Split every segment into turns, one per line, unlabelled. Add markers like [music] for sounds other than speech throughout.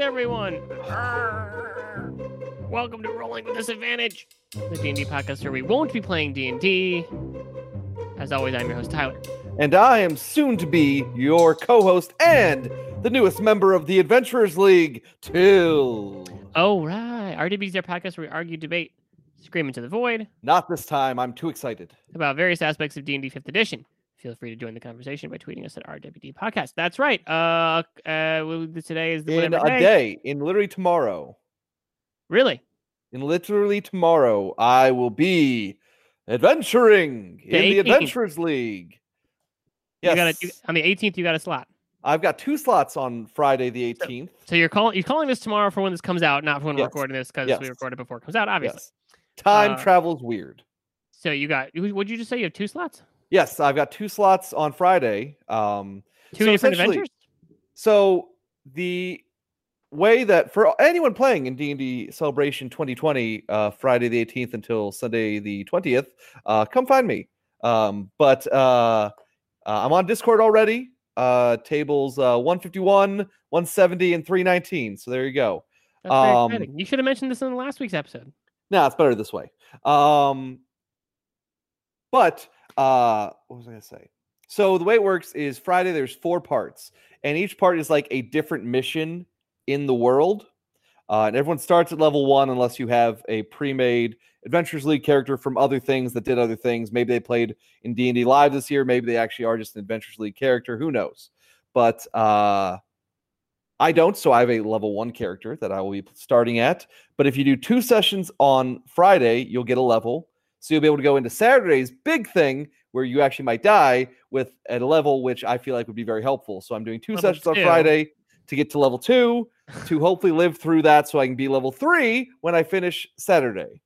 Everyone. Welcome to Rolling with Disadvantage, the D&D podcast where we won't be playing D&D. As always, I'm your host, Tyler.
And I am soon to be your co host and the newest member of the Adventurers League, Till.
Oh, right. RDB is our podcast where we argue, debate, scream into the void
Not this time. I'm too excited.
about various aspects of D&D 5th edition. Feel free to join the conversation by tweeting us at RWD Podcast. That's right. Uh, uh, today is the
In a day, in literally tomorrow,
Really?
in literally tomorrow, I will be adventuring
The
in the Adventurers League. Yes.
You got to on the 18th. You got a slot.
I've got two slots on Friday the 18th.
So you're calling you're calling this tomorrow for when this comes out, not for when we're recording this because
Yes.
we recorded before it comes out, obviously.
Yes. Time
Uh,
travels weird.
So you got did you just say? You have two slots,
Yes, I've got two slots on Friday. Um,
two
so
different adventures.
So the way that for anyone playing in D&D Celebration 2020, uh, Friday the 18th until Sunday the 20th, uh, come find me. Um, but uh, uh, I'm on Discord already. Uh, tables uh, 151, 170, and 319. So there you go. Um.
You should have mentioned this in last week's episode.
No, it's better this way. Um, but uh, what was I gonna say? So the way it works is Friday. There's four parts, and each part is like a different mission in the world. Uh, and everyone starts at level one unless you have a pre-made Adventures League character from other things that did other things. Maybe they played in D and D Live this year. Maybe they actually are just an Adventures League character. Who knows? But uh, I don't, so I have a level one character that I will be starting at. But if you do two sessions on Friday, you'll get a level. So you'll be able to go into Saturday's big thing where you actually might die with at a level which I feel like would be very helpful. So I'm doing two
Level
sessions on. Friday to get to level two [laughs] to hopefully live through that so I can be level three when I finish Saturday.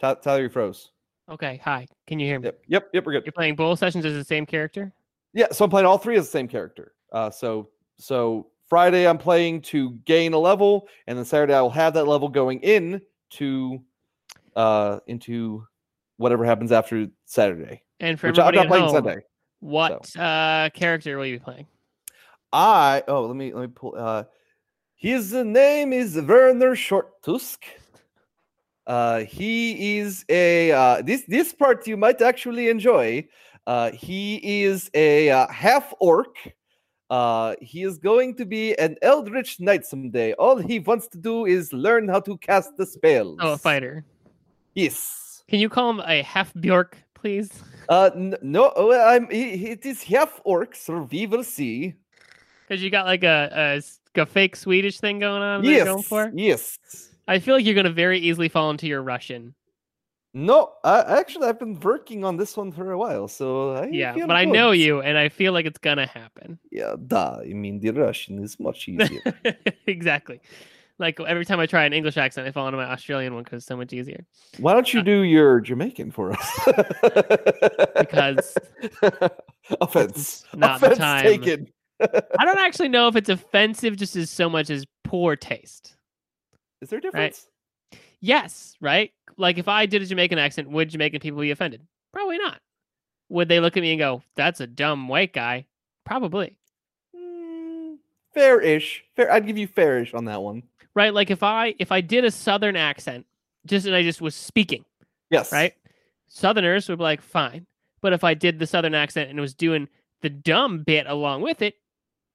Ty- Tyler, you froze.
Okay, hi. Can you hear me?
Yep, yep, yep. We're good.
You're playing both sessions as the same character.
Yeah, so I'm playing all three as the same character. Uh, so so Friday I'm playing to gain a level, and then Saturday I will have that level going in to uh into whatever happens after Saturday.
And for
Which I'm not playing
home,
Sunday.
what uh, character will you be playing?
I oh let me let me pull uh his name is Werner Shortusk. Uh he is a uh this this part you might actually enjoy. Uh he is a uh, half orc. Uh he is going to be an eldritch knight someday. All he wants to do is learn how to cast the spells.
Oh, a fighter.
Yes.
Can you call him a half Bjork, please?
Uh n- no oh, I'm it is half orc, so we will see.
Because you got like a a fake Swedish thing going on. going
Yes.
for.
Yes.
I feel like you're going to very easily fall into your Russian.
No, I, actually, I've been working on this one for a while, so I
Yeah, but I know you, and I feel like it's gonna happen.
Yeah, da. I mean, the Russian is much easier. [laughs]
exactly. Like every time I try an English accent, I fall into my Australian one because it's so much easier.
Why don't you uh, do your Jamaican for us?
Because [laughs]
offense, [laughs]
not the time.
taken.
I don't actually know if it's offensive just as so much as poor taste.
Is there a difference?
Yes, right? Like if I did a Jamaican accent, would Jamaican people be offended? Probably not. Would they look at me and go, "That's a dumb white guy"? Probably.
Mm, fair-ish. Fair. I'd give you fair-ish on that one.
Right? Like if I if I did a southern accent, just and I just was speaking,
Yes.
right? Southerners would be like, fine. But if I did the southern accent and was doing the dumb bit along with it,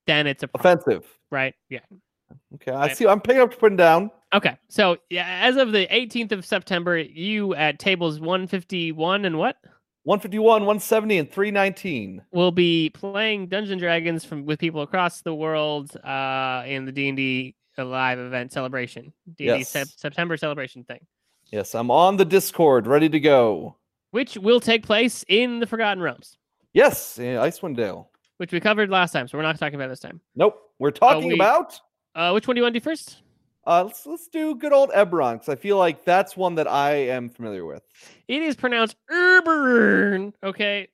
then it's a problem,
Offensive.
right? Yeah.
Okay. I
Right.
see. I'm picking up to putting down.
Okay. So yeah, as of the 18th of September, you at tables 151 and what
151, 170, and 319.
We'll be playing Dungeon Dragons from with people across the world uh, in the D and D live event celebration, D and D. September celebration thing,
Yes, I'm on the Discord, ready to go.
which will take place in the Forgotten Realms,
Yes, in Icewind Dale.
which we covered last time. So we're not talking about this time.
Nope. We're talking
we-
about
Uh, which one do you want to do first?
uh let's let's do good old Eberron because I feel like that's one that I am familiar with.
It is pronounced Erbern. Okay.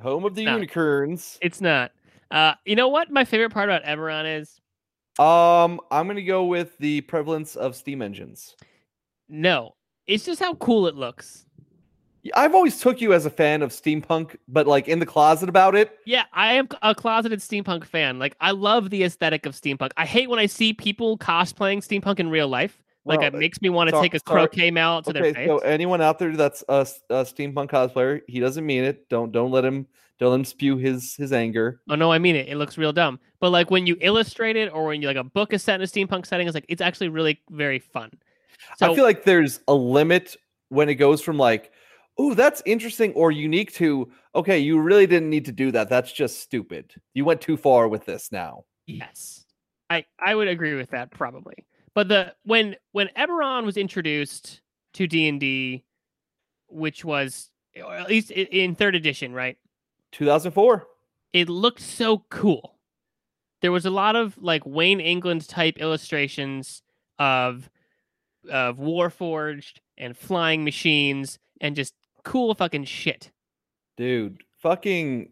Home of the
not.
unicorns.
It's not. Uh, you know what my favorite part about Eberron is?
Um, I'm gonna go with the prevalence of steam engines.
No, it's just how cool it looks.
I've always took you as a fan of steampunk, but like in the closet about it.
Yeah, I am a closeted steampunk fan. Like I love the aesthetic of steampunk. I hate when I see people cosplaying steampunk in real life. Like
Well,
it makes me want to take a croquet mallet to their
Okay,
face.
so anyone out there that's a steampunk cosplayer, he doesn't mean it. Don't don't let him don't let him spew his his anger.
Oh no, I mean it. It looks real dumb. But like when you illustrate it, or when you like a book is set in a steampunk setting, it's like it's actually really very fun. So
I feel like there's a limit when it goes from like, oh, that's interesting or unique to okay, you really didn't need to do that. That's just stupid. You went too far with this now.
yes, I I would agree with that probably. But the when when Eberron was introduced to D and D, which was or at least in third edition, right?
2004.
it looked so cool. There was a lot of like Wayne England type illustrations of of Warforged and flying machines and just cool fucking shit.
Dude, fucking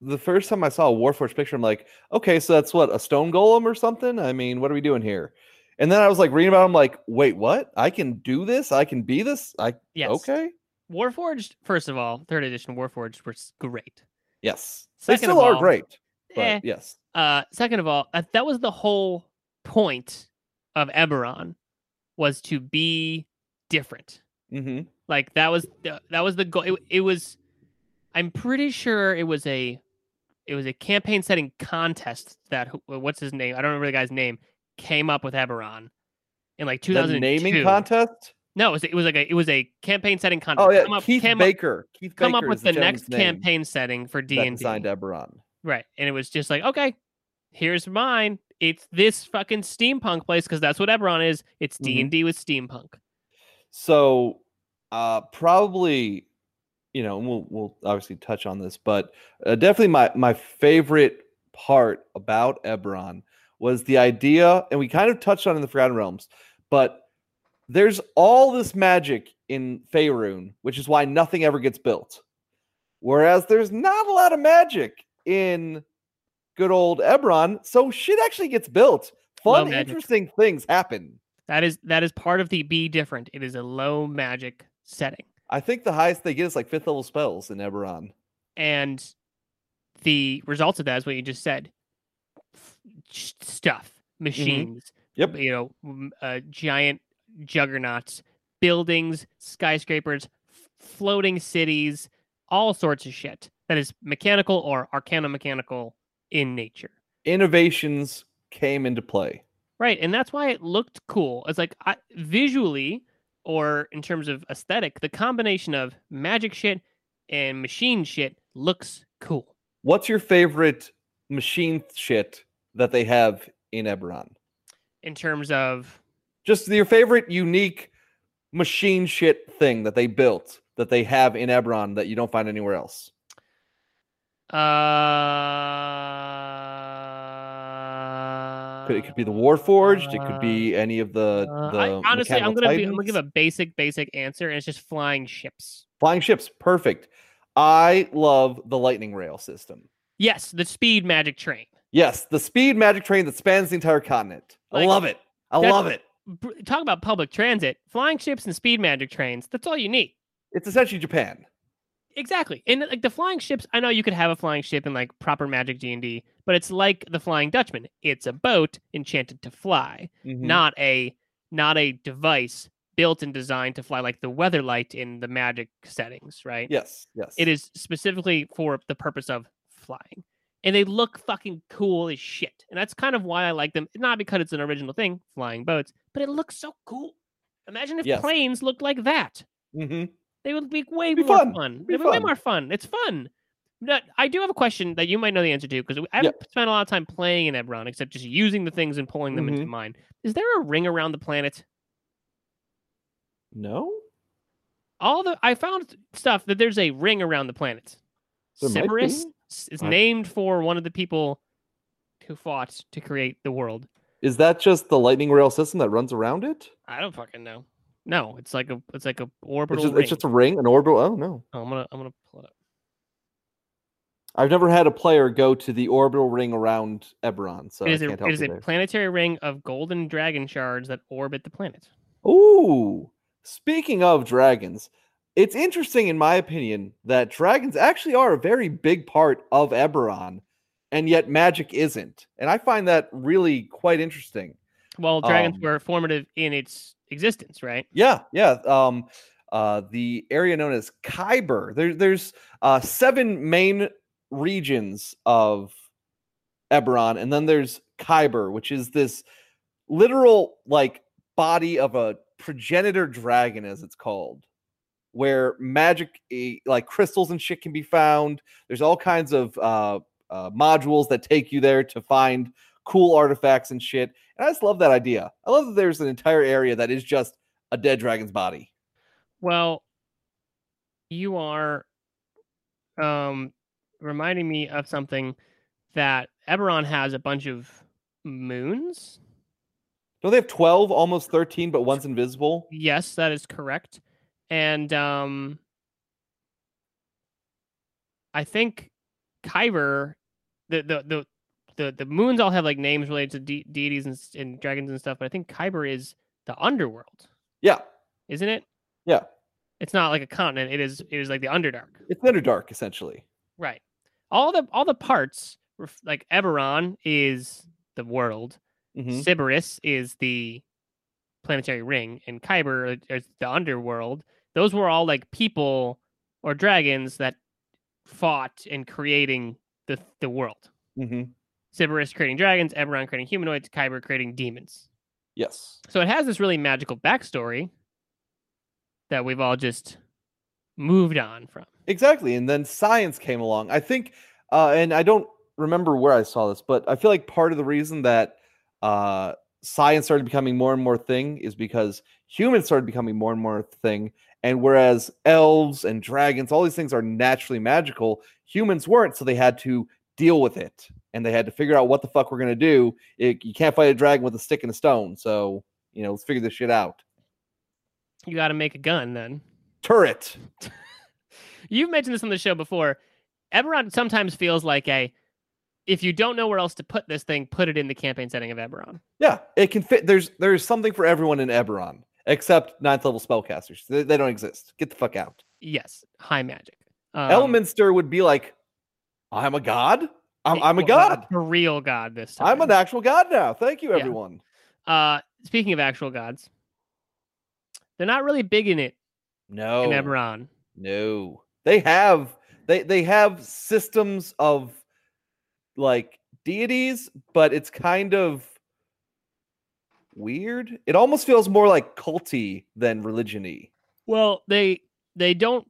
the first time I saw a Warforged picture, I'm like, okay, so that's what, a stone golem or something? I mean, what are we doing here? And then I was like reading about it, I'm like, wait, what? I can do this? I can be this? I
Yes.
okay.
Warforged, first of all, third edition Warforged was great.
Yes. They
Second of
still are great. But
eh,
yes.
Uh, second of all, uh, that was the whole point of Eberron was to be different.
Mm-hmm.
Like that was the, that was the goal. It, it was. I'm pretty sure it was a, it was a campaign setting contest that what's his name? I don't remember the guy's name. Came up with Eberron in like
The
2002.
naming contest?
No, it was, it was like a it was a campaign setting contest.
Oh yeah,
Come up,
Keith
came up-
Baker. Keith
come
Baker
up with the,
gentleman's
next
name
campaign setting for D and D.
designed Eberron.
Right. And it was just like, okay, here's mine. It's this fucking steampunk place because that's what Eberron is. It's
Mhm.
D and D with steampunk.
So, uh, probably, you know, we'll we'll obviously touch on this, but uh, definitely my my favorite part about Eberron was the idea, and we kind of touched on it in the Forgotten Realms, but there's all this magic in Faerun, which is why nothing ever gets built. Whereas there's not a lot of magic in good old Eberron, so shit actually gets built. Fun, interesting things happen.
That is that is part of the be different. It is a low magic setting.
I think the highest they get is like fifth level spells in Eberron.
And the results of that is what you just said. Stuff, machines,
Yep.
you know, uh, giant juggernauts, buildings, skyscrapers, f- floating cities, all sorts of shit that is mechanical or arcana mechanical in nature.
Innovations came into play.
Right, and that's why it looked cool. It's like I, visually, or in terms of aesthetic, the combination of magic shit and machine shit looks cool.
What's your favorite machine shit that they have in Eberron?
In terms of
Just your favorite unique machine shit thing that they built that they have in Eberron that you don't find anywhere else.
uh,
Could, it could be the war Warforged. It could be any of the
uh,
the
I, honestly, I'm gonna be, I'm gonna give a basic, basic answer, and it's just flying ships.
flying ships. Perfect. I love the lightning rail system.
Yes, the speed magic train.
Yes, the speed magic train that spans the entire continent. I love it. I love it.
Talk about public transit, flying ships and speed magic trains. That's all you need.
It's essentially Japan.
Exactly. And like the flying ships, I know you could have a flying ship in like proper magic D&D, but it's like the Flying Dutchman. It's a boat enchanted to fly,
Mhm.
not a not a device built and designed to fly like the weatherlight in the magic settings, right?
Yes, yes.
It is specifically for the purpose of flying. And they look fucking cool as shit. And that's kind of why I like them. Not because it's an original thing, flying boats, but it looks so cool. Imagine if
Yes.
planes looked like that.
hmm
They would be way
Be
more
fun.
fun.
Be
They'd be way more fun. It's fun. I do have a question that you might know the answer to because I haven't spent a lot of time playing in Eberron except just using the things and pulling them into
Mhm.
mine. Is there a ring around the planet?
No,
All the I found stuff that there's a ring around the planet.
There might
Siberys
be.
s- is
I-
named for one of the people who fought to create the world.
is that just the lightning rail system that runs around it?
I don't fucking know. No, it's like a it's like a
It's
orbital
just,
ring.
it's just a ring, an orbital. Oh no,
Oh, I'm gonna I'm gonna pull it up.
I've never had a player go to the orbital ring around Eberron, so
it is, a it is a planetary ring of golden dragon shards that orbit the planet.
Ooh, speaking of dragons, it's interesting, in my opinion, that dragons actually are a very big part of Eberron, and yet magic isn't. And I find that really quite interesting.
Well, dragons
Um,
were formative in its existence, right?
Yeah, yeah. Um, uh, the area known as Khyber. There, there's uh, seven main regions of Eberron, and then there's Khyber, which is this literal like body of a progenitor dragon, as it's called, where magic, like crystals and shit, can be found. There's all kinds of uh, uh, modules that take you there to find cool artifacts and shit. And I just love that idea. I love that there's an entire area that is just a dead dragon's body.
Well, you are um reminding me of something that Eberron has a bunch of moons.
Don't they have 12, almost 13, but one's invisible?
Yes, that is correct. And um I think Khyber the the the the, the moons all have like names related to de- deities and, and dragons and stuff, but I think Khyber is the underworld,
Yeah,
isn't it?
yeah.
It's not like a continent. It is it is like the Underdark.
It's the Underdark, essentially.
Right. All the all the parts like Eberron is the world,
Mhm.
Siberys is the planetary ring, and Khyber is the underworld. Those were all like people or dragons that fought in creating the the world.
hmm
Siberys creating dragons, Eberron creating humanoids, Khyber creating demons.
Yes.
So it has this really magical backstory that we've all just moved on from.
Exactly. And then science came along. I think, uh, and I don't remember where I saw this, but I feel like part of the reason that uh, science started becoming more and more thing is because humans started becoming more and more thing. And whereas elves and dragons, all these things are naturally magical, humans weren't. So they had to deal with it and they had to figure out what the fuck we're going to do. It, you can't fight a dragon with a stick and a stone. So, you know, let's figure this shit out.
You got to make a gun then.
Turret. [laughs]
You've mentioned this on the show before. Eberron sometimes feels like a if you don't know where else to put this thing, put it in the campaign setting of Eberron.
Yeah, it can fit. There's there's something for everyone in Eberron, except ninth level spellcasters. They, they don't exist. Get the fuck out.
Yes, high magic. Um,
Elminster would be like, I'm a god. I'm, I'm a god.
a real god this time.
I'm an actual god now. Thank you,
Yeah.
everyone.
Uh, speaking of actual gods, they're not really big in it
No,
in Eberron.
no. They have they they have systems of like deities, but it's kind of weird. It almost feels more like culty than religiony.
Well, they they don't,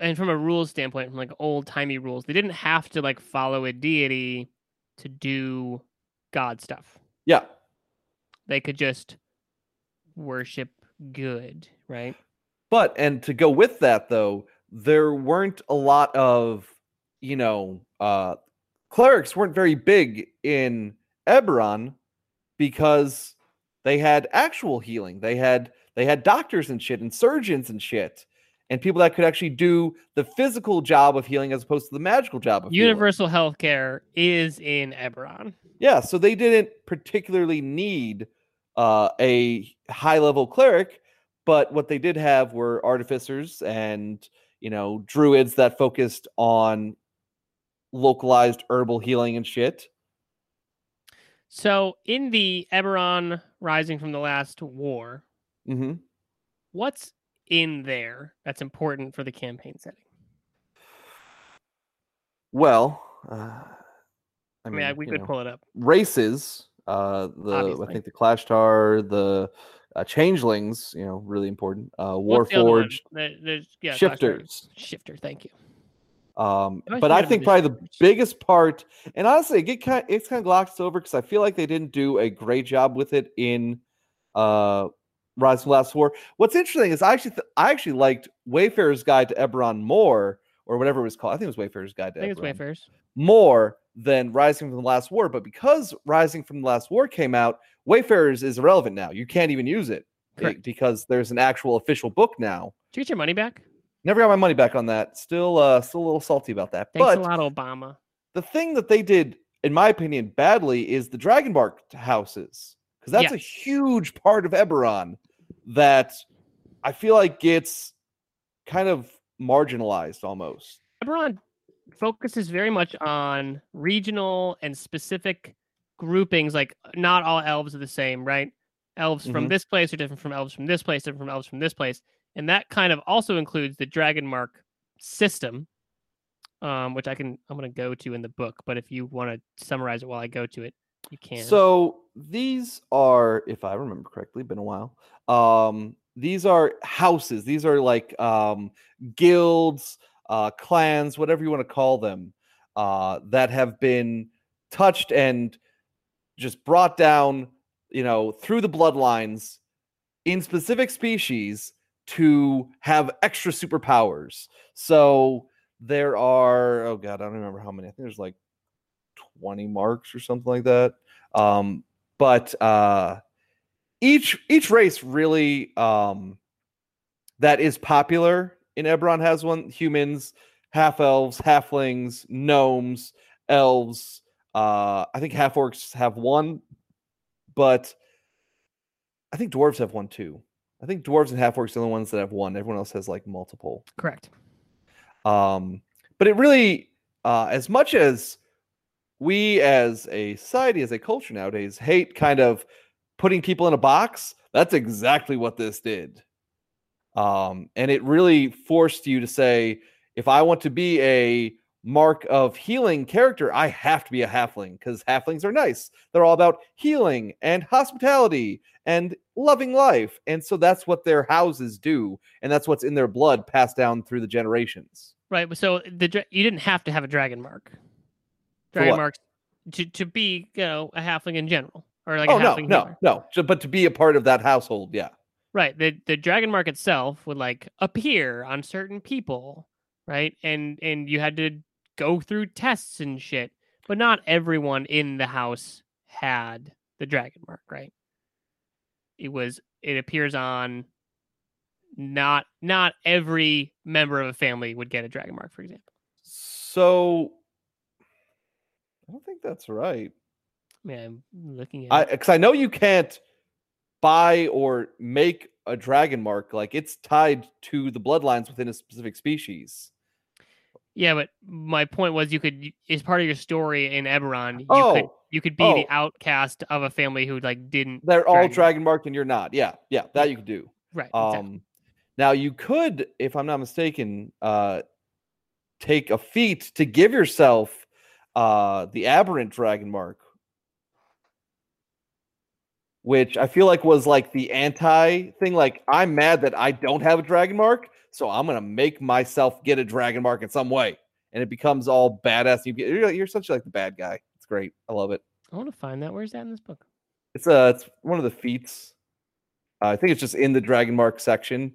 and from a rules standpoint, from like old timey rules, they didn't have to like follow a deity to do god stuff.
Yeah,
They could just worship good, right?
But and to go with that though, there weren't a lot of, you know, uh clerics weren't very big in Eberron because they had actual healing. They had they had doctors and shit and surgeons and shit and people that could actually do the physical job of healing as opposed to the magical job of healing.
Universal healthcare is in Eberron.
Yeah, so they didn't particularly need uh, a high level cleric, but what they did have were artificers and you know druids that focused on localized herbal healing and shit.
So in the Eberron Rising from the Last War,
hmm
what's in there that's important for the campaign setting?
Well, uh, I
I
mean,
mean, we could
know,
pull it up.
races. Uh, the I think the Kalashtar, the uh, Changelings, you know, really important. Uh,
What's the other?
Warforged,
yeah,
Shifters.
Shifter, thank you.
Um,
I
but I think probably the biggest part, and honestly, it get kind it's kind of glossed over because I feel like they didn't do a great job with it in uh Rise of the Last War. What's interesting is I actually th- I actually liked Wayfarer's Guide to Eberron more, or whatever it was called. I think it was Wayfarer's Guide to
I think it's Wayfarers.
more than Rising from the Last War. But because Rising from the Last War came out, Wayfarers is irrelevant now. You can't even use it
Correct.
because there's an actual official book now.
Did you get your money back?
Never got my money back on that. Still, uh, still a little salty about that.
Thanks
but
a lot, Obama.
the thing that they did, in my opinion, badly is the Dragonmark houses because that's a huge part of Eberron that I feel like gets kind of marginalized almost.
Eberron focuses very much on regional and specific groupings. Like not all elves are the same, right? Elves from
Mhm.
this place are different from elves from this place, different from elves from this place, and that kind of also includes the dragon mark system, um, which I can I'm going to go to in the book. But if you want to summarize it while I go to it, you can.
So these are, if I remember correctly, been a while. Um, these are houses. These are like um, guilds, uh, clans, whatever you want to call them, uh, that have been touched and just brought down, you know, through the bloodlines in specific species to have extra superpowers. So there are, oh god, I don't remember how many. I think there's like 20 marks or something like that. Um, but uh, each each race really um, that is popular in Eberron has one. Humans, half elves, halflings, gnomes, elves. Uh, I think half orcs have one, but I think dwarves have one too. I think dwarves and half orcs are the ones that have one. Everyone else has like multiple.
correct.
Um, but it really, uh, as much as we as a society, as a culture nowadays, hate kind of putting people in a box, that's exactly what this did. Um, and it really forced you to say, if I want to be a mark of healing character, I have to be a halfling because halflings are nice. They're all about healing and hospitality and loving life. And so that's what their houses do. And that's what's in their blood passed down through the generations.
Right. So the you didn't have to have a dragon mark. Dragon marks to to be you know a halfling in general or like
oh
a
no, no,
healer.
no. But to be a part of that household, yeah.
Right. The the dragon mark itself would like appear on certain people, right? And and you had to go through tests and shit. But not everyone in the house had the dragon mark, right? It was it appears on not not every member of a family would get a dragon mark, for example.
So I don't think that's right.
I mean, I'm looking at
I because I know you can't buy or make a dragon mark. Like it's tied to the bloodlines within a specific species.
Yeah, but my point was you could as part of your story in Eberron, you could
Oh,
you could be
oh.
the outcast of a family who like didn't
they're all
dragon-
marked and you're not. Yeah, yeah, that you could do.
right. exactly.
Um, now you could, if I'm not mistaken, uh, take a feat to give yourself uh the aberrant dragon mark, which I feel like was like the anti thing. Like I'm mad that I don't have a dragon mark, so I'm gonna make myself get a dragon mark in some way, and it becomes all badass. You get you're, you're essentially like the bad guy. It's great. I love it.
I want to find that. Where's that in this book?
It's uh it's one of the feats. Uh, I think it's just in the dragon mark section.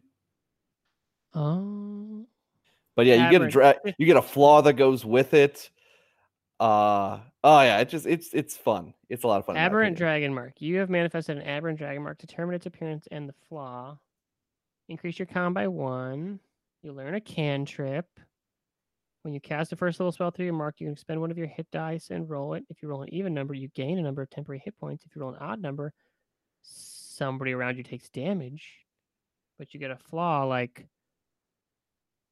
Oh,
But yeah, you get a dra- you get a flaw that goes with it. Uh oh yeah, it just it's it's fun. It's a lot of fun.
aberrant dragon mark. You have manifested an aberrant dragon mark. Determine its appearance and the flaw. Increase your con by one. You learn a cantrip. When you cast a first level spell through your mark, you can spend one of your hit dice and roll it. If you roll an even number, you gain a number of temporary hit points. If you roll an odd number, somebody around you takes damage. But you get a flaw like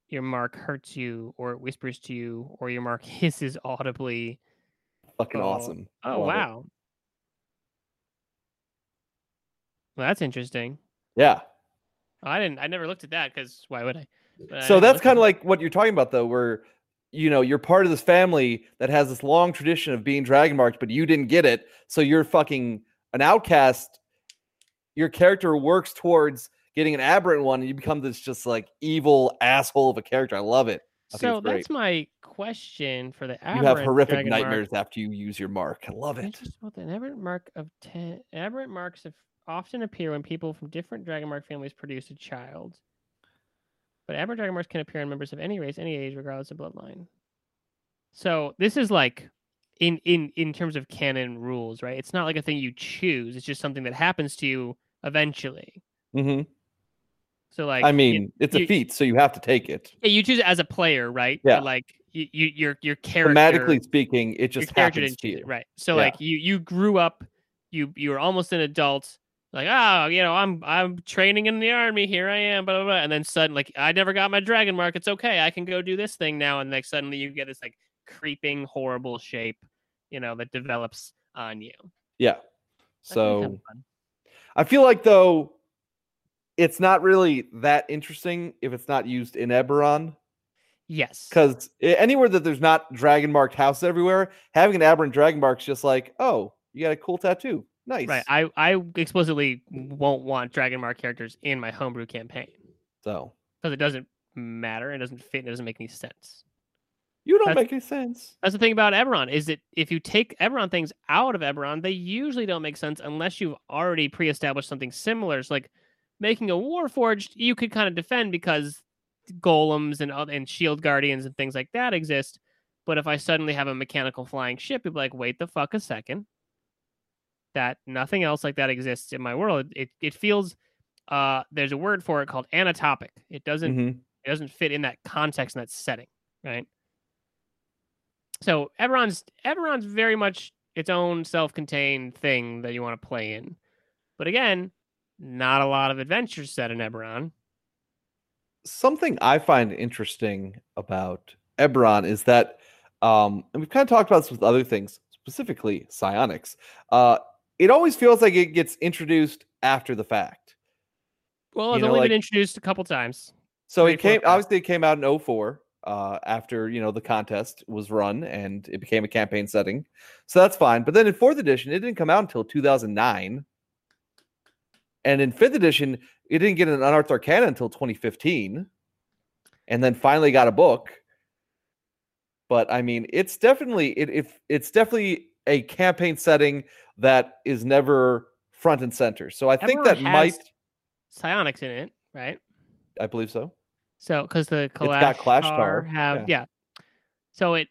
your mark hurts you, or it whispers to you, or your mark [laughs] hisses audibly.
Fucking
Oh,
awesome.
Oh
Love it.
wow. Well, that's interesting.
Yeah.
I didn't. I never looked at that because why would I? But I
So
never
that's kind of like what you're talking about though, where you know you're part of this family that has this long tradition of being dragon marked, but you didn't get it, so you're fucking an outcast. Your character works towards getting an aberrant one, and you become this just like evil asshole of a character. I love it.
So that's my question for the aberrant.
You have horrific
dragon mark.
nightmares after you use your mark. I love it.
That. An aberrant mark of ten. Aberrant marks of often appear when people from different dragon mark families produce a child. But aberrant dragon marks can appear in members of any race, any age, regardless of bloodline. So this is like in in in terms of canon rules, right? It's not like a thing you choose. It's just something that happens to you eventually.
hmm
So like
I
you-
mean, it's
you-
a feat, so you have to take it.
yeah, you choose it as a player, right?
Yeah.
But like you, you your your character
Thematically speaking, it just happens to you.
right? So
Yeah.
like you you grew up, you you were almost an adult, like, oh, you know, I'm I'm training in the army. Here I am, blah blah blah. And then suddenly, like, I never got my dragon mark. It's okay. I can go do this thing now. And like suddenly, you get this like creeping, horrible shape, you know, that develops on you.
Yeah. So. I feel like though it's not really that interesting if it's not used in Eberron.
yes,
Because anywhere that there's not dragon marked houses everywhere, having an aberrant dragon mark's just like, oh, you got a cool tattoo. Nice.
right. I I explicitly won't want dragon mark characters in my homebrew campaign
so
because it doesn't matter. It doesn't fit. It doesn't make any sense.
you don't
That's-
make any sense.
That's the thing about Eberron is that if you take Eberron things out of Eberron, they usually don't make sense unless you've already pre-established something similar. It's like making a Warforged, you could kind of defend because golems and and shield guardians and things like that exist. But if I suddenly have a mechanical flying ship, you'd be like, wait the fuck a second. That nothing else like that exists in my world. It it feels uh there's a word for it called anatopic. It doesn't
Mhm.
it doesn't fit in that context and that setting, right? So Eberron's Eberron's very much its own self-contained thing that you want to play in. But again, not a lot of adventures set in Eberron.
Something I find interesting about Eberron is that, um, and we've kind of talked about this with other things, specifically psionics. Uh, it always feels like it gets introduced after the fact.
Well,
You
it's
know,
only
like-
been introduced a couple times.
So it came obviously it came out in 04 uh, after you know the contest was run and it became a campaign setting. So that's fine. But then in fourth edition, it didn't come out until 2009. And in fifth edition, it didn't get an unearthed arcana until 2015. And then finally got a book. But I mean, it's definitely it if it's definitely a campaign setting that is never front and center. So I think that might
Psionics in it, right?
I believe so.
So because the Clash,
got Kalashtar
Tar, have yeah. So it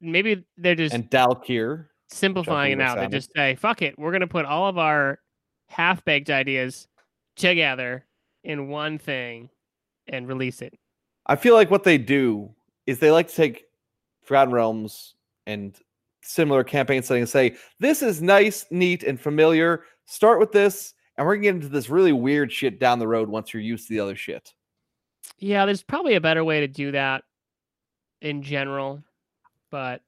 maybe they're just
And Dal Quor.
simplifying it out. They just say, "Fuck it, we're gonna put all of our half-baked ideas together in one thing and release it."
I feel like what they do is they like to take Forgotten Realms and similar campaign settings and say, this is nice, neat, and familiar. Start with this, and we're gonna get into this really weird shit down the road once you're used to the other shit.
Yeah, there's probably a better way to do that in general, but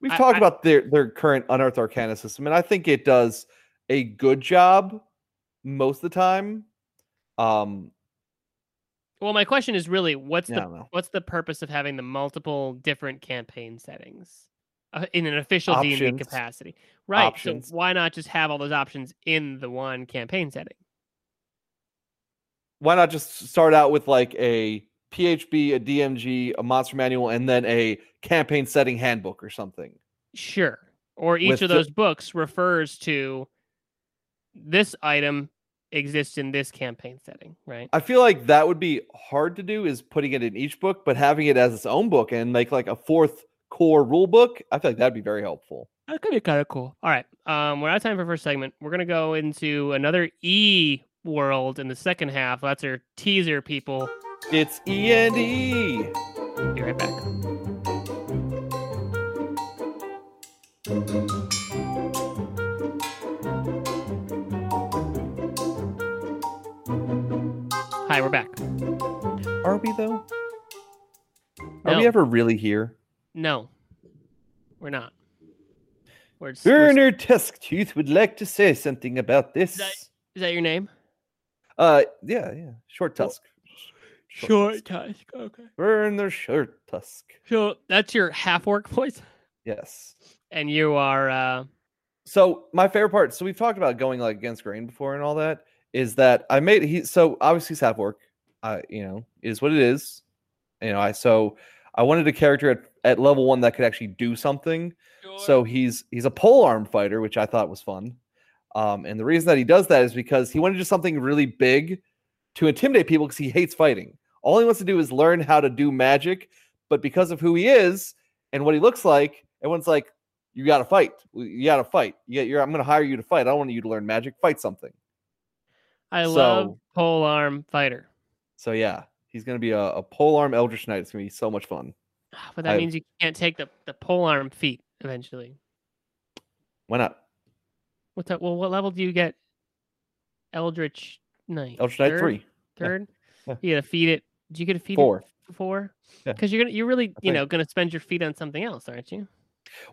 We've
I-
talked
I-
about their their current unearthed arcana system, and I think it does a good job most of the time. Um,
well, my question is really, what's
yeah,
the what's the purpose of having the multiple different campaign settings uh, in an official D and D capacity? Right.
Options.
So why not just have all those options in the one campaign setting?
Why not just start out with like a PHB, a DMG, a monster manual, and then a campaign setting handbook or something?
Sure. Or each
With
of
the-
those books refers to this item exists in this campaign setting, right?
I feel like that would be hard to do is putting it in each book, but having it as its own book and make like a fourth core rule book, I feel like that'd be very helpful.
That could be kind of cool. All right. Um, we're out of time for first segment. We're gonna go into another E world in the second half. That's our teaser, people.
It's E and E.
Be right back. Hi, we're back.
Are we though? Are
No.
we ever really here?
No, we're not. We're, we're
Werner Tusktooth would like to say something about this.
that- is that your name?
Uh, yeah, yeah. Short Tusk. Tusk.
tusk. Okay.
Werner Short Tusk.
So that's your half orc voice,
Yes.
and you are. uh
So my favorite part. So we've talked about going like against grain before and all that. Is that I made he so obviously he's half orc. I you know is what it is. You know I so I wanted a character at, at level one that could actually do something. So he's he's a pole arm fighter, which I thought was fun. Um, and the reason that he does that is because he wanted to do something really big to intimidate people because he hates fighting. All he wants to do is learn how to do magic, but because of who he is and what he looks like, everyone's like, "You got to fight. You got to fight. You, you're, I'm going to hire you to fight. I don't want you to learn magic. Fight something."
I love pole arm fighter,
So yeah, he's going to be a, a pole arm Eldritch Knight. It's going to be so much fun.
Ah, but that
I-
means you can't take the the pole arm feat eventually.
Why not?
What's that? well, what level do you get? Eldritch Knight.
Eldritch Knight
Third?
three, Yeah.
Third.
Yeah.
You gotta feed it. Did you get to feed
four.
it four?
Yeah.
Because you're gonna you're really you know gonna spend your feat on something else, aren't you?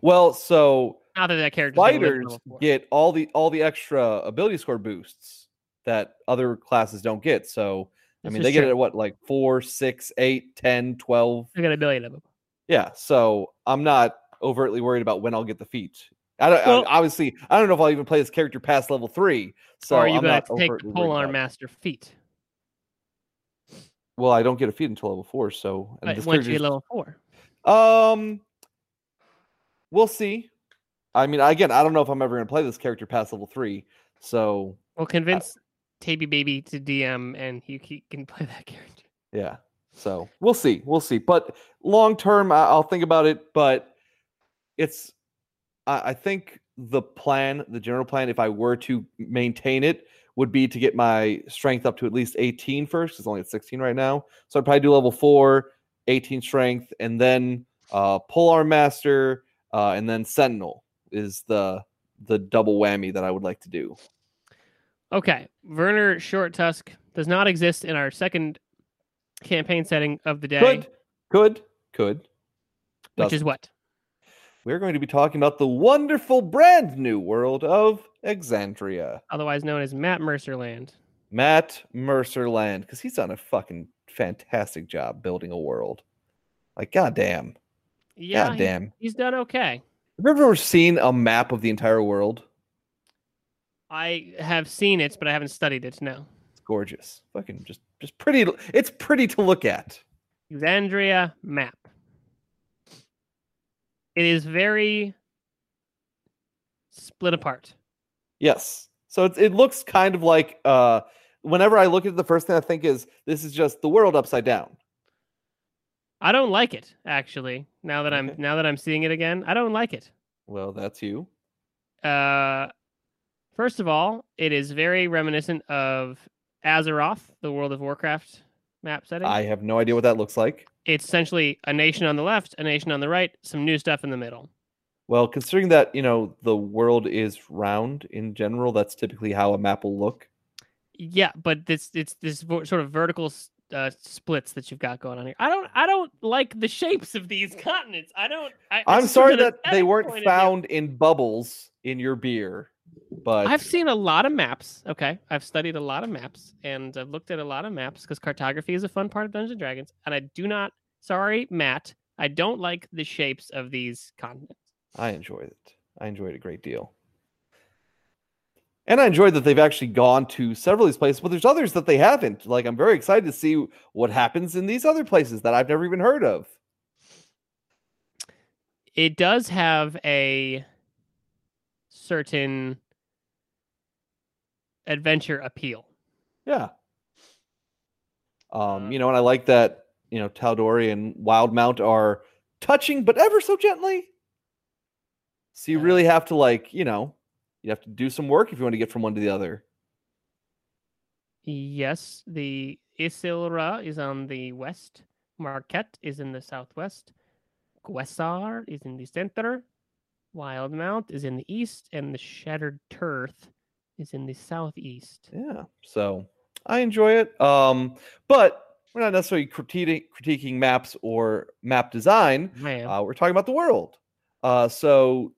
Well, so
Not that that character
fighters get all the all the extra ability score boosts that other classes don't get. So I
This
mean, they get it at what like four, six, eight, 10, 12.
I got a billion of them.
Yeah. So I'm not overtly worried about when I'll get the feat. I don't I- obviously I don't know if I'll even play this character past level three. So
are you
I'm
gonna take
overtly
the
worried
polearm
about it.
master feat
Well, I don't get a feat until level four. So and this
once you get level four?
Um, we'll see. I mean, again, I don't know if I'm ever going to play this character past level three. So
Well, convince Taby Baby to DM, and you he can [laughs] play that character.
yeah, so we'll see, we'll see. But long term, I'll think about it. But it's, I, I think the plan, the general plan, if I were to maintain it, would be to get my strength up to at least 18 first. It's only at 16 right now, so I'd probably do level four, 18 strength, and then uh, pole arm master, uh, and then sentinel is the the double whammy that I would like to do.
Okay, Werner Short Tusk does not exist in our second campaign setting of the day,
Could, could, could.
which
Doesn't.
is what?
We're going to be talking about the wonderful brand new world of Exandria.
Otherwise known as Matt Mercer Land.
Matt Mercer Land, because he's done a fucking fantastic job building a world. Like, goddamn.
Yeah, he-
goddamn.
he's done okay.
Have you ever seen a map of the entire world?
I have seen it, but I haven't studied it. No,
It's gorgeous. Fucking just just pretty it's pretty to look at.
Exandria map. It is very split apart.
Yes. So it, it looks kind of like uh whenever I look at it, the first thing I think is this is just the world upside down.
I don't like it actually. Now that I'm
Okay.
now that I'm seeing it again, I don't like it.
Well, that's you.
Uh, first of all, it is very reminiscent of Azeroth, the World of Warcraft map setting.
I have no idea what that looks like.
It's essentially a nation on the left, a nation on the right, some new stuff in the middle.
Well, considering that, you know, the world is round in general, that's typically how a map will look.
Yeah, but this it's this sort of vertical uh, splits that you've got going on here. I don't I don't like the shapes of these continents. I don't. I,
I'm sorry that they weren't
point of view.
found in bubbles in your beer, but
I've seen a lot of maps. Okay, I've studied a lot of maps and I've looked at a lot of maps because cartography is a fun part of Dungeons and Dragons. And I do not. Sorry, Matt. I don't like the shapes of these continents.
I enjoyed it. I enjoyed it a great deal. And I enjoyed that they've actually gone to several of these places, but there's others that they haven't. Like, I'm very excited to see what happens in these other places that I've never even heard of.
It does have a certain adventure appeal.
Yeah. Um,
Uh,
you know, and I like that, you know, Tal'Dorei and Wildemount are touching, but ever so gently. So you
Yeah.
really have to like, you know, you have to do some work if you want to get from one to the other.
Yes, the Issylra is on the west. Marquet is in the southwest. Gwessar is in the center. Wildemount is in the east, and the Shattered Turf is in the southeast.
Yeah. So I enjoy it. Um, but we're not necessarily critiquing, critiquing maps or map design. Uh, we're talking about the world. Uh, so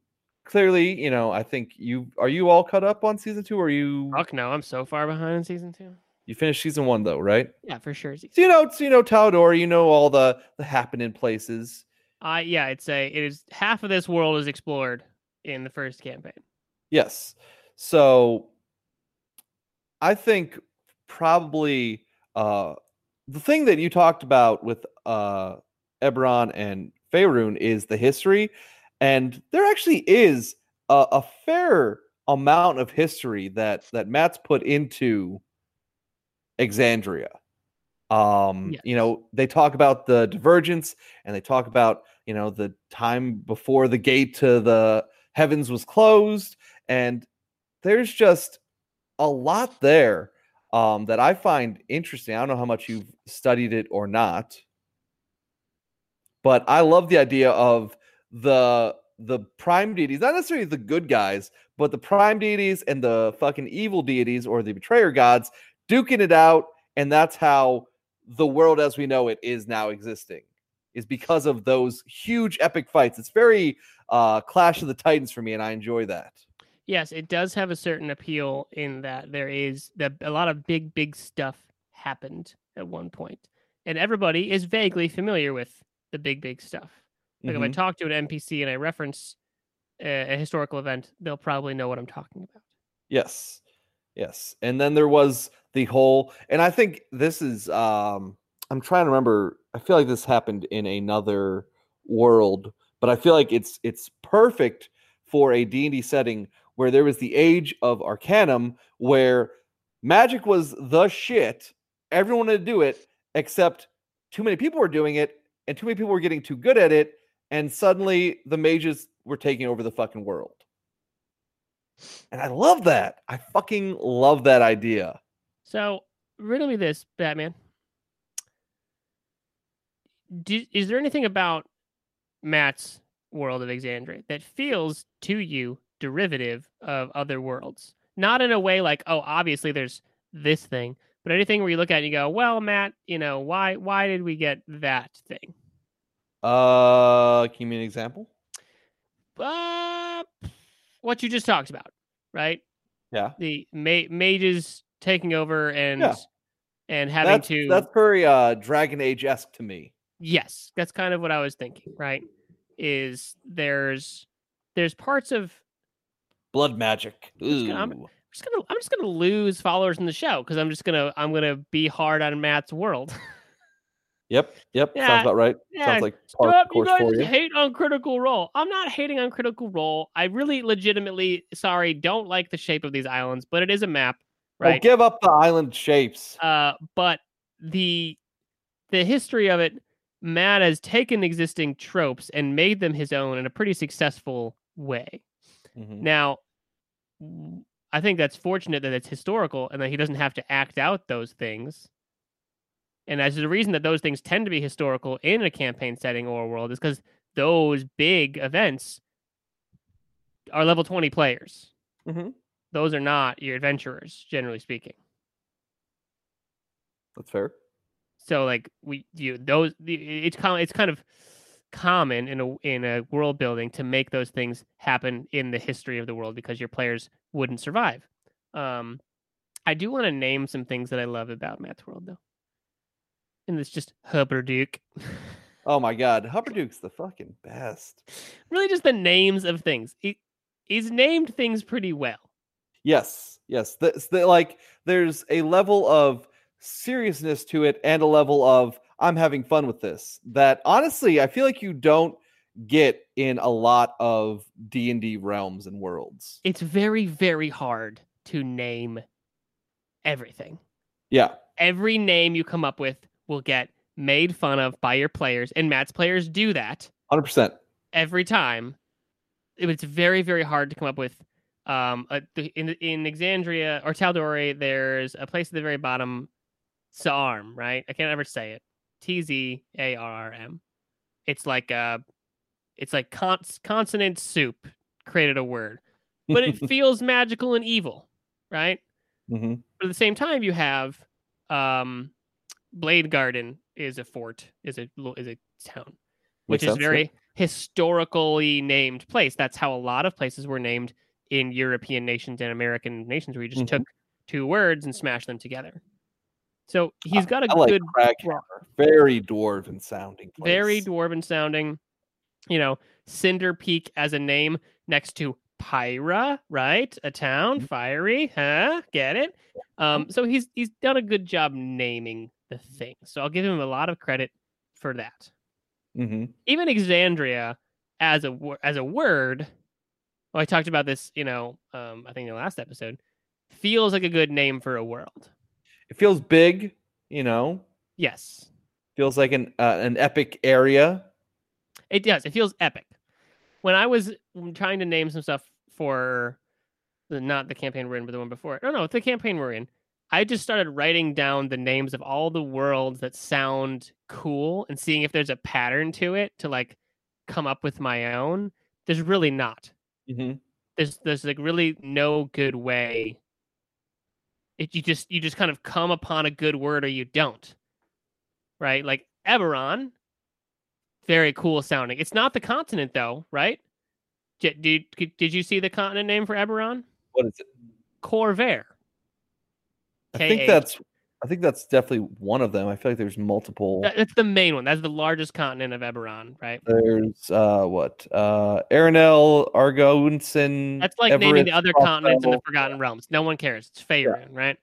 clearly, you know, I think you are you all caught up on season two, or are you
fuck no, I'm so far behind in season two.
you finished season one though, right?
Yeah, for sure.
So you know, so you know Tal'Dorei, you know all the the happening places.
I yeah, it's a it is half of this world is explored in the first campaign.
Yes. So I think probably uh the thing that you talked about with uh Eberron and Faerun is the history. And there actually is a, a fair amount of history that that Matt's put into Exandria. Um, you know, they talk about the divergence and they talk about, you know, the time before the gate to the heavens was closed and there's just a lot there um, that I find interesting. I don't know how much you've studied it or not, but I love the idea of the the prime deities, not necessarily the good guys, but the prime deities and the fucking evil deities or the betrayer gods duking it out, and that's how the world as we know it is now existing. Is because of those huge epic fights. It's very uh Clash of the Titans for me, and I enjoy that.
Yes, it does have a certain appeal in that there is that a lot of big, big stuff happened at one point, and everybody is vaguely familiar with the big, big stuff. Like if I
Mhm.
talk to an NPC and I reference a, a historical event, they'll probably know what I'm talking about.
Yes. Yes. And then there was the whole and I think this is um I'm trying to remember I feel like this happened in another world, but I feel like it's it's perfect for a D&D setting where there was the age of Arcanum where magic was the shit. Everyone wanted to do it except too many people were doing it and too many people were getting too good at it and suddenly the mages were taking over the fucking world. And I love that. I fucking love that idea.
So, riddle me this, Batman. Do, is there anything about Matt's world of Exandria that feels to you derivative of other worlds? Not in a way like, oh, obviously there's this thing, but anything where you look at it and you go, well, Matt, you know, why why did we get that thing?
Uh, can you give me an example?
Uh, what you just talked about, right?
Yeah.
The ma- mages taking over and
Yeah.
and having
That's,
to
that's very uh Dragon Age esque to me.
yes that's kind of what i was thinking right is there's there's parts of
Blood magic.
I'm-
Ooh.
I'm just gonna i'm just gonna lose followers in the show because i'm just gonna i'm gonna be hard on matt's world [laughs]
Yep. Yep.
Yeah,
Sounds about right.
yeah,
Sounds like part
Stop, you guys
for you.
hate on critical role i'm not hating on critical role i really legitimately sorry don't like the shape of these islands but it is a map
Oh,
right
give up the island shapes.
uh but the the history of it matt has taken existing tropes and made them his own in a pretty successful way
Mhm.
Now, I think that's fortunate that it's historical and that he doesn't have to act out those things. And as the reason that those things tend to be historical in a campaign setting or a world is because those big events are level 20 players.
Mhm.
Those are not your adventurers, generally speaking.
That's fair.
So like we you those the- it's kind it's kind of common in a in a world building to make those things happen in the history of the world because your players wouldn't survive. Um, I do want to name some things that I love about Matt's world though, and it's just Hupperdook. [laughs]
Oh my god. Hupperdook's the fucking best.
really, just the names of things. He, he's named things pretty well.
Yes, yes. That's the, like there's a level of seriousness to it and a level of I'm having fun with this that honestly I feel like you don't get in a lot of D&D realms and worlds.
It's very very hard to name everything.
Yeah.
every name you come up with will get made fun of by your players, and Matt's players do that
100%.
every time. It's very, very hard to come up with. Um, a, in in Exandria or Tal'Dorei, there's a place at the very bottom, Sarm, right? I can't ever say it. T Z A R R M. It's like uh it's like cons- consonant soup created a word, but it [laughs] feels magical and evil, right?
Mm-hmm.
but at the same time you have um blade garden is a fort is a is a town which
Makes
is
sense, yeah.
very historically named place that's how a lot of places were named in european nations and american nations where you just
Mhm.
took two words and smashed them together so he's got a
I like
good
Kraghammer. Very dwarven sounding place.
very dwarven sounding you know cinder peak as a name next to Pyrah right? A town
Mm-hmm.
fiery huh? Get it? Um so he's he's done a good job naming the thing. So i'll give him a lot of credit for that.
Mhm.
even exandria as a as a word well i talked about this you know um i think in the last episode feels like a good name for a world
It feels big, you know.
yes
Feels like an uh, an epic area.
It does. It feels epic. When I was mm, trying to name some stuff for the not the campaign we're in, but the one before it. No, no, the campaign we're in. I just started writing down the names of all the worlds that sound cool and seeing if there's a pattern to it to like come up with my own. There's really not.
Mhm.
There's there's like really no good way. It you just you just kind of come upon a good word or you don't. Right? Like Eberron, very cool sounding. It's not the continent though, right? Did did, did you see the continent name for Eberron?
What is it?
Khorvaire.
I think that's I think that's definitely one of them. I feel like there's multiple.
That- That's the main one. That's the largest continent of Eberron, right?
There's uh what? Uh Aerenal, Argonnessen.
That's like naming the
Everest,
other continents in the. Forgotten Realms. No one cares. It's Faerun, right?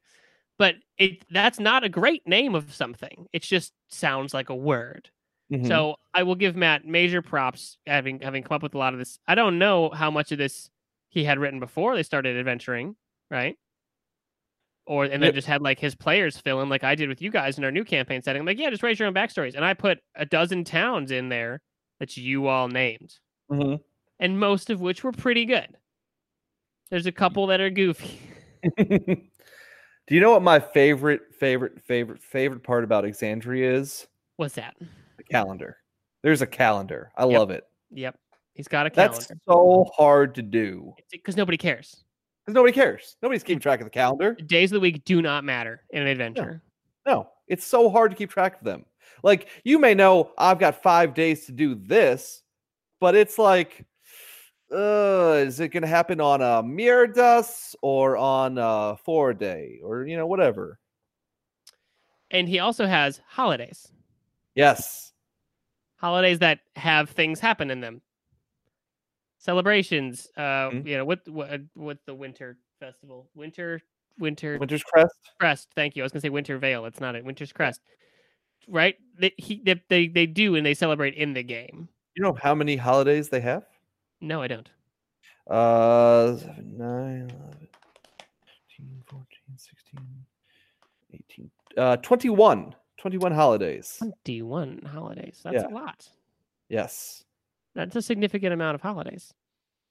But it that's not a great name of something. It just sounds like a word.
Mhm.
So I will give Matt major props having having come up with a lot of this. I don't know how much of this he had written before they started adventuring, right? Or and then just had like his players fill in like I did with you guys in our new campaign setting. I'm like, yeah, just write your own backstories. And I put a dozen towns in there that you all named.
Mhm.
And most of which were pretty good. There's a couple that are goofy. [laughs]
Do you know what my favorite, favorite, favorite, favorite part about Exandria is?
What's that?
The calendar. There's a calendar. I
Yep.
love it.
Yep. He's got a calendar.
That's so hard to do
Because nobody cares.
Because nobody cares. Nobody's keeping track of the calendar.
Days of the week do not matter in an adventure.
No, it's so hard to keep track of them. Like you may know I've got five days to do this, but it's like, uh, is it going to happen on a Mirdas or on a four day or you know whatever?
And he also has holidays.
Yes,
Holidays that have things happen in them. Celebrations. Uh,
Mhm.
you know, what what what's the winter festival? Winter winter
Winter's Crest.
crest. Thank you. I was gonna say winter veil. It's not it. Winter's crest. Right? They, he, they they they do and they celebrate in the game.
You know how many holidays they have?
No, I don't.
Uh, 7, 9, 11, 13, 14, 16, 18, uh, 21. 21 holidays.
Twenty-one holidays. That's
Yeah.
a lot.
Yes.
That's a significant amount of holidays.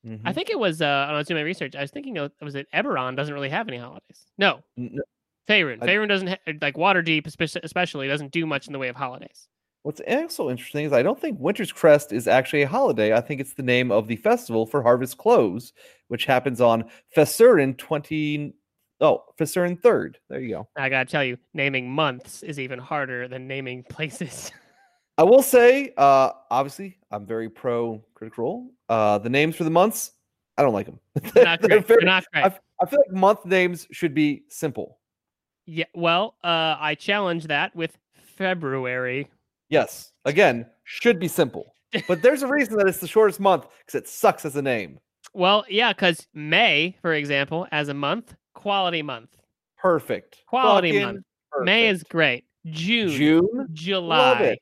I
Mhm.
think it was uh I was doing my research, I was thinking was it Eberron doesn't really have any holidays. No,
N- n-
Faerun.
I-
Faerun doesn't ha- like Waterdeep espe- especially doesn't do much in the way of holidays.
What's also interesting is I don't think Winter's Crest is actually a holiday. I think it's the name of the festival for Harvest Close, which happens on Fessuran 20. Oh, Fessuran 3rd. There you go.
I gotta tell you, naming months is even harder than naming places. [laughs]
I will say, uh, obviously, I'm very pro Critical Role. Uh, the names for the months, I don't like them.
They're [laughs] not great. They're not great.
I, I feel like month names should be simple.
Yeah. Well, uh, I challenge that with February.
Yes. Again, should be simple. But [laughs] there's a reason that it's the shortest month because it sucks as a name.
Well, yeah, because May, for example, as a month, quality month.
Perfect.
Quality
Fucking
month. May is great. June,
June.
July.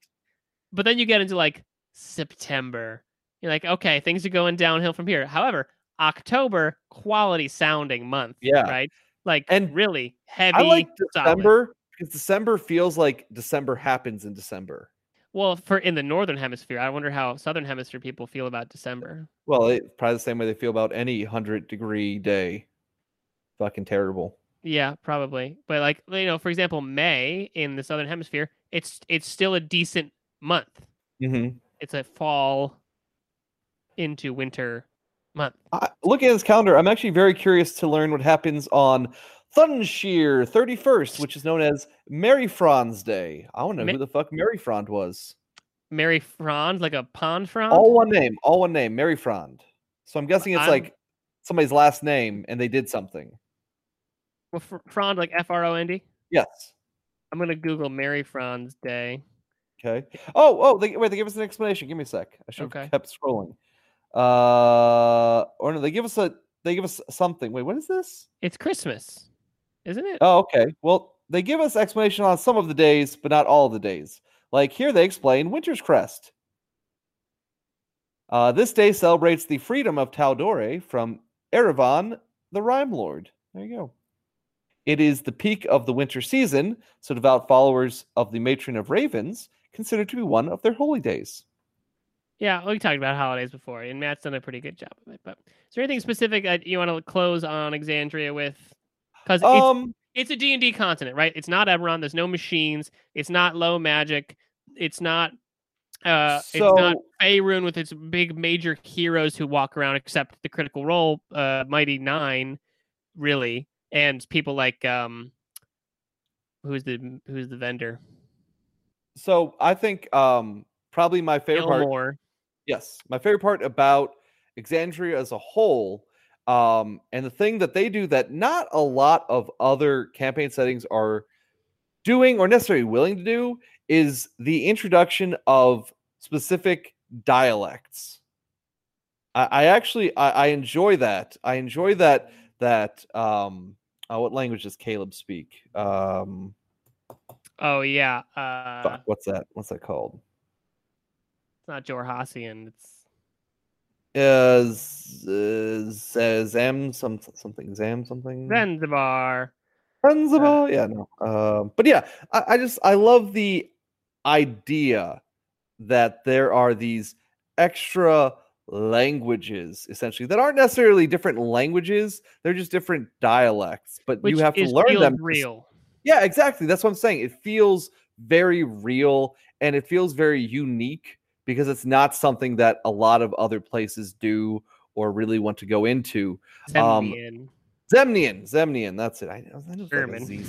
But then you get into like September. You're like, okay, things are going downhill from here. However, October, quality sounding month.
Yeah.
Right? Like
And
really heavy.
I like
solid.
December because December feels like December happens in December.
Well, for in the northern hemisphere, I wonder how southern hemisphere people feel about December.
Well, it, probably the same way they feel about any 100 degree day. Fucking terrible.
Yeah, probably. But like you know, for example, May in the southern hemisphere, it's it's still a decent month.
Mm-hmm.
It's a fall into winter month.
I, looking at this calendar, I'm actually very curious to learn what happens on Thunsheer 31st, which is known as Mary Franz Day. I want to know
Ma-
who the fuck Mary Frond was.
Mary Frond, like a pond frond.
All one name, all one name, Mary Frond. So I'm guessing it's
I'm-
like somebody's last name and they did something.
Well, fr- frond like F R O N D.
Yes.
I'm gonna Google Mary Frond's day.
Okay. Oh, oh, they, wait, they give us an explanation. Give me a sec. I should have
Okay.
kept scrolling. Uh, or no, they give us a, they give us something. Wait, what is this?
It's Christmas, isn't it?
Oh, okay. Well, they give us explanation on some of the days, but not all of the days. Like here, they explain Winter's Crest. Uh, this day celebrates the freedom of Tal'Dorei from Errevon, the Rimelord. There you go. It is the peak of the winter season, so devout followers of the Matron of Ravens consider to be one of their holy days.
Yeah, we talked about holidays before, and Matt's done a pretty good job of it. But is there anything specific that you want to close on Exandria with? Because it's
Um,
it's a D&D continent, right? It's not Eberron. There's no machines. It's not low magic. It's not Uh, it's
So-
not Faerun with its big major heroes who walk around, except the Critical Role, uh, Mighty Nein, really, and people like um, who's the who's the vendor?
So I think um probably my favorite part. Yes, my favorite part about Exandria as a whole, um, and the thing that they do that not a lot of other campaign settings are doing or necessarily willing to do is the introduction of specific dialects. I, I actually I, I enjoy that. I enjoy that that um uh, what language does Caleb speak? Um
Oh yeah, uh,
fuck, what's that? What's that called?
it's not Xhorhasian. It's
uh, Z- Z- Zam some something Zam something
Zanzibar.
Zanzibar. Yeah, no. Um, but yeah, I, I just I love the idea that there are these extra languages essentially that aren't necessarily different languages; they're just different dialects. But
Which
you have to learn them.
real.
Yeah, exactly. That's what I'm saying. It feels very real and it feels very unique because it's not something that a lot of other places do or really want to go into. Um,
Zemnian.
Zemnian, Zemnian, that's it. I, I know it's like
German.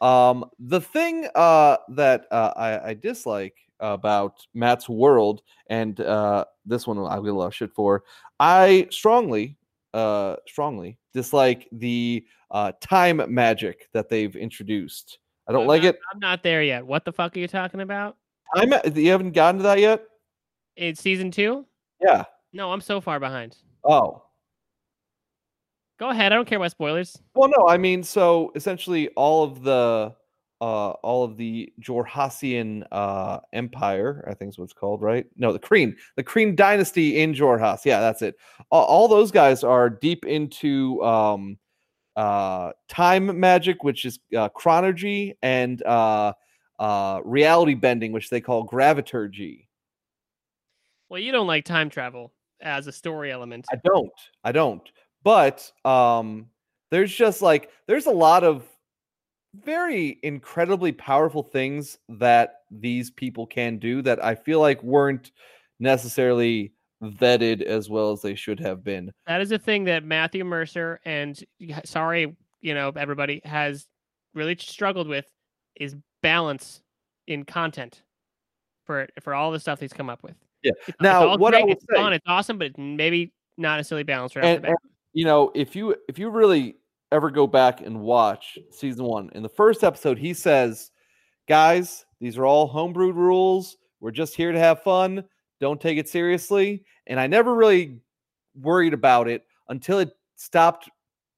Um, the thing uh, that uh, I, I dislike about Matt's world, and uh, this one I will love shit for, I strongly, uh, strongly dislike the uh, time magic that they've introduced. I don't
I'm
like
not-
it.
I'm not there yet. What the fuck are you talking about?
Time, ma- you haven't gotten to that yet?
It's season two?
Yeah.
No, I'm so far behind.
Oh.
Go ahead. I don't care about spoilers.
Well, no, I mean, so essentially, all of the uh, all of the Xhorhasian uh, Empire, I think is what it's called, right? No, the Kryn, the Kryn dynasty in Xhorhas. Yeah, that's it. All, all those guys are deep into um, uh, time magic, which is uh, chronurgy, and uh, uh, reality bending, which they call graviturgy.
Well, you don't like time travel as a story element.
I don't. I don't. But um there's just like there's a lot of very incredibly powerful things that these people can do that I feel like weren't necessarily vetted as well as they should have been.
That is a thing that Matthew Mercer and sorry, you know, everybody has really struggled with is balance in content for for all the stuff he's come up with.
Yeah.
It's,
Now,
it's
what I
great,
will
it's
say-
fun, it's awesome, but it's maybe not necessarily balanced right
And, and, you know, if you if you really ever go back and watch season 1, in the first episode he says, "Guys, these are all homebrewed rules. We're just here to have fun. Don't take it seriously." And I never really worried about it until it stopped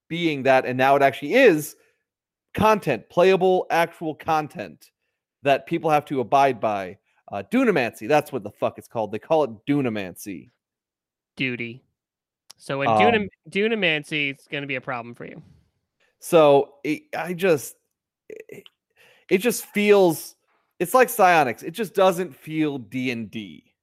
being that and now it actually is content, playable actual content that people have to abide by. Uh Dunamancy, that's what the fuck it's called. They call it Dunamancy.
Duty. So in
Um,
Duna, Dunamancy, it's going to be a problem for you.
So it, I just, it, it just feels, it's like psionics. It just doesn't feel D and D.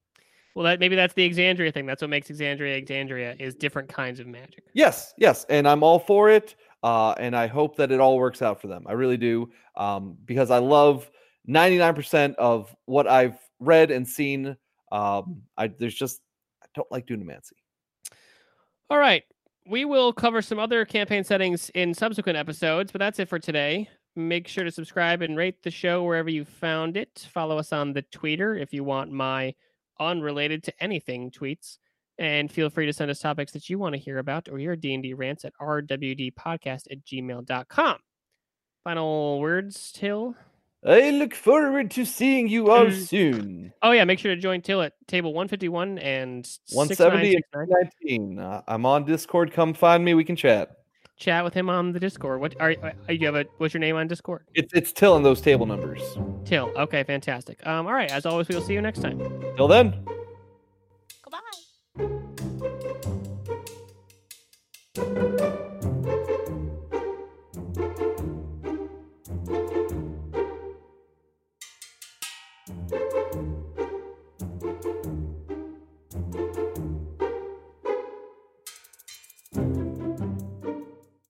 Well, that maybe that's the Exandria thing. That's what makes Exandria Exandria is different kinds of magic.
Yes, yes, and I'm all for it. Uh, and I hope that it all works out for them. I really do, um, because I love 99% of what I've read and seen. Um, I there's just I don't like Dunamancy.
All right. We will cover some other campaign settings in subsequent episodes, but that's it for today. Make sure to subscribe and rate the show wherever you found it. Follow us on the Twitter if you want my unrelated to anything tweets. And feel free to send us topics that you want to hear about or your D&D rants at rwdpodcast at gmail.com. Final words, Till?
I look forward to seeing you all
Mm.
soon.
Oh, yeah. Make sure to join Till at table 151 and
170 and 19. Uh, I'm on Discord. Come find me. We can chat.
Chat with him on the Discord. What are, are you have a what's your name on Discord?
It's it's Till in those table numbers.
Till. Okay, fantastic. Um, all right. As always, we'll see you next time.
Till then.
Goodbye.